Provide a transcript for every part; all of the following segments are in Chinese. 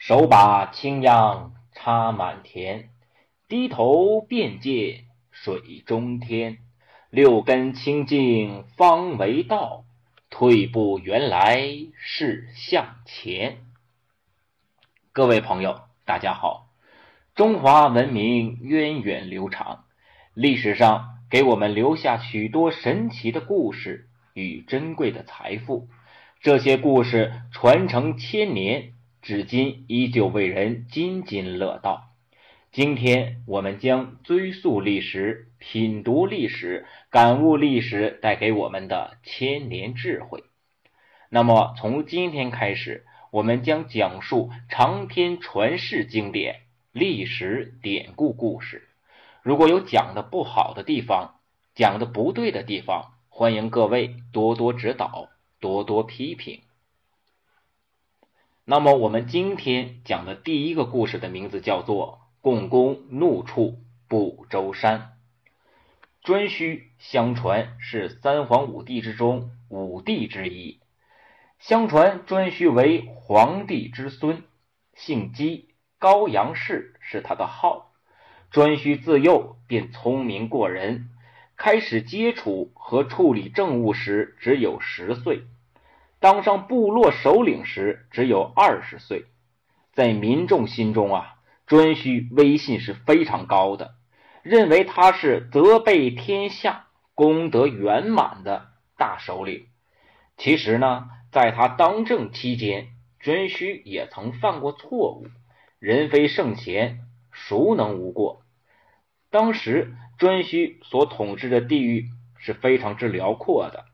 手把青秧插满田，低头便见水中天。六根清净方为道，退步原来是向前。各位朋友，大家好！中华文明源远流长，历史上给我们留下许多神奇的故事与珍贵的财富，这些故事传承千年。至今依旧为人津津乐道。今天我们将追溯历史、品读历史、感悟历史带给我们的千年智慧。那么，从今天开始，我们将讲述长篇传世经典、历史典故故事。如果有讲的不好的地方、讲的不对的地方，欢迎各位多多指导、多多批评。那么，我们今天讲的第一个故事的名字叫做《共工怒触不周山》。颛顼相传是三皇五帝之中五帝之一。相传颛顼为皇帝之孙，姓姬，高阳氏是他的号。颛顼自幼便聪明过人，开始接触和处理政务时只有十岁。当上部落首领时只有二十岁，在民众心中啊，颛顼威信是非常高的，认为他是责备天下、功德圆满的大首领。其实呢，在他当政期间，颛顼也曾犯过错误。人非圣贤，孰能无过？当时颛顼所统治的地域是非常之辽阔的。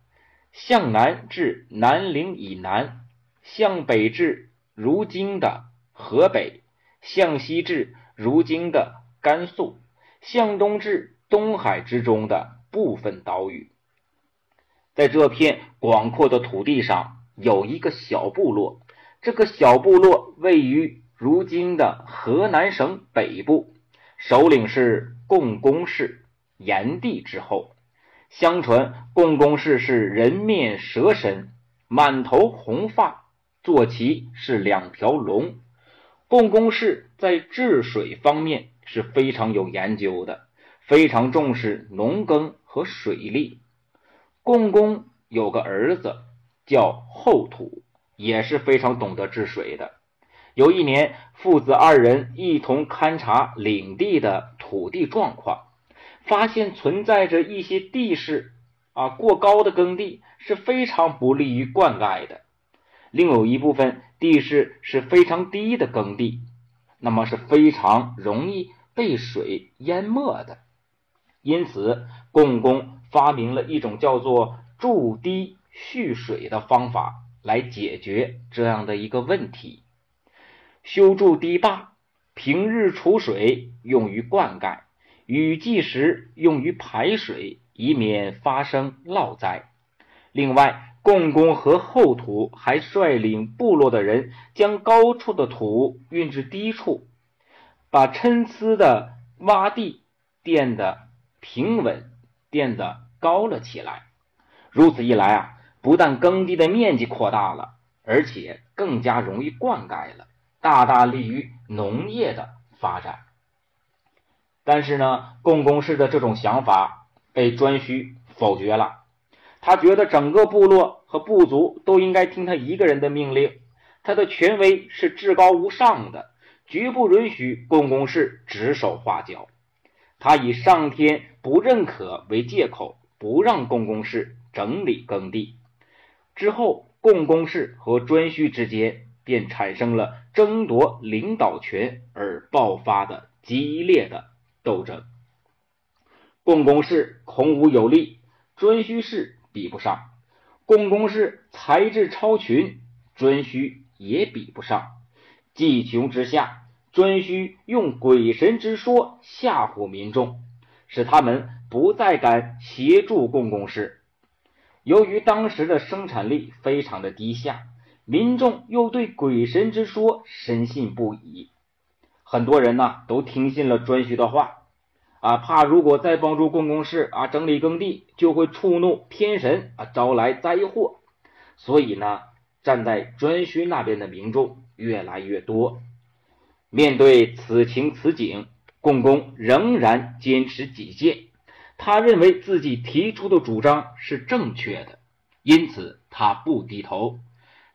向南至南陵以南，向北至如今的河北，向西至如今的甘肃，向东至东海之中的部分岛屿。在这片广阔的土地上，有一个小部落。这个小部落位于如今的河南省北部，首领是共工氏，炎帝之后。相传共工氏是人面蛇身，满头红发，坐骑是两条龙。共工氏在治水方面是非常有研究的，非常重视农耕和水利。共工有个儿子叫后土，也是非常懂得治水的。有一年，父子二人一同勘察领地的土地状况。发现存在着一些地势啊过高的耕地是非常不利于灌溉的，另有一部分地势是非常低的耕地，那么是非常容易被水淹没的。因此，共工发明了一种叫做筑堤蓄水的方法来解决这样的一个问题：修筑堤坝，平日储水，用于灌溉。雨季时用于排水，以免发生涝灾。另外，共工和后土还率领部落的人将高处的土运至低处，把参差的洼地垫得平稳，垫得高了起来。如此一来啊，不但耕地的面积扩大了，而且更加容易灌溉了，大大利于农业的发展。但是呢，共工氏的这种想法被颛顼否决了。他觉得整个部落和部族都应该听他一个人的命令，他的权威是至高无上的，绝不允许共工氏指手画脚。他以上天不认可为借口，不让共工氏整理耕地。之后，共工氏和颛顼之间便产生了争夺领导权而爆发的激烈的。斗争，共工氏孔武有力，颛顼氏比不上。共工氏才智超群，颛顼也比不上。计穷之下，颛顼用鬼神之说吓唬民众，使他们不再敢协助共工氏。由于当时的生产力非常的低下，民众又对鬼神之说深信不疑。很多人呢都听信了颛顼的话，啊，怕如果再帮助共工氏啊整理耕地，就会触怒天神啊，招来灾祸。所以呢，站在颛顼那边的民众越来越多，面对此情此景，共工仍然坚持己见。他认为自己提出的主张是正确的，因此他不低头。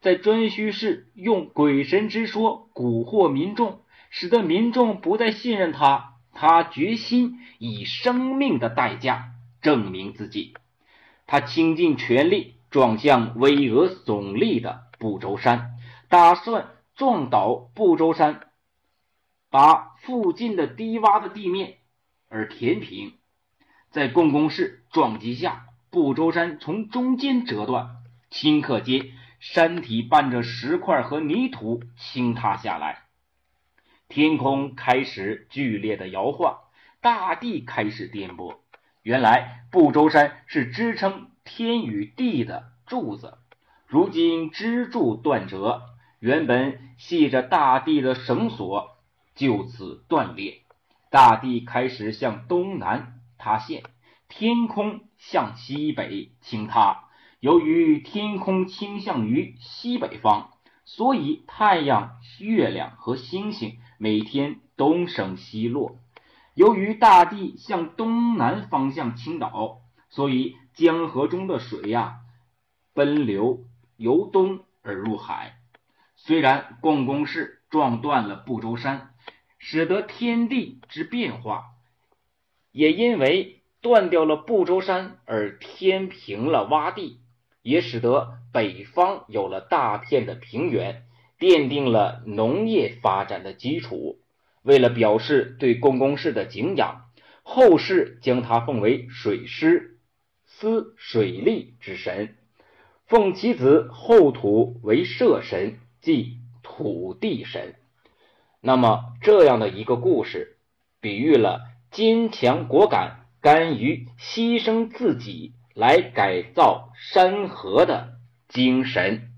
在颛顼氏用鬼神之说蛊惑民众，使得民众不再信任他。他决心以生命的代价证明自己。他倾尽全力撞向巍峨耸立的不周山，打算撞倒不周山，把附近的低洼的地面而填平。在共工氏撞击下，不周山从中间折断，顷刻间，山体伴着石块和泥土倾塌下来，天空开始剧烈的摇晃，大地开始颠簸。原来不周山是支撑天与地的柱子，如今支柱断折，原本系着大地的绳索就此断裂，大地开始向东南。塌陷，天空向西北倾塌。由于天空倾向于西北方，所以太阳、月亮和星星每天东升西落。由于大地向东南方向倾倒，所以江河中的水呀奔流由东而入海。虽然共工氏撞断了不周山，使得天地之变化。也因为断掉了不周山而填平了洼地，也使得北方有了大片的平原，奠定了农业发展的基础。为了表示对共工氏的敬仰，后世将他奉为水师司水利之神，奉其子后土为社神，即土地神。那么，这样的一个故事，比喻了。坚强果敢、甘于牺牲自己来改造山河的精神。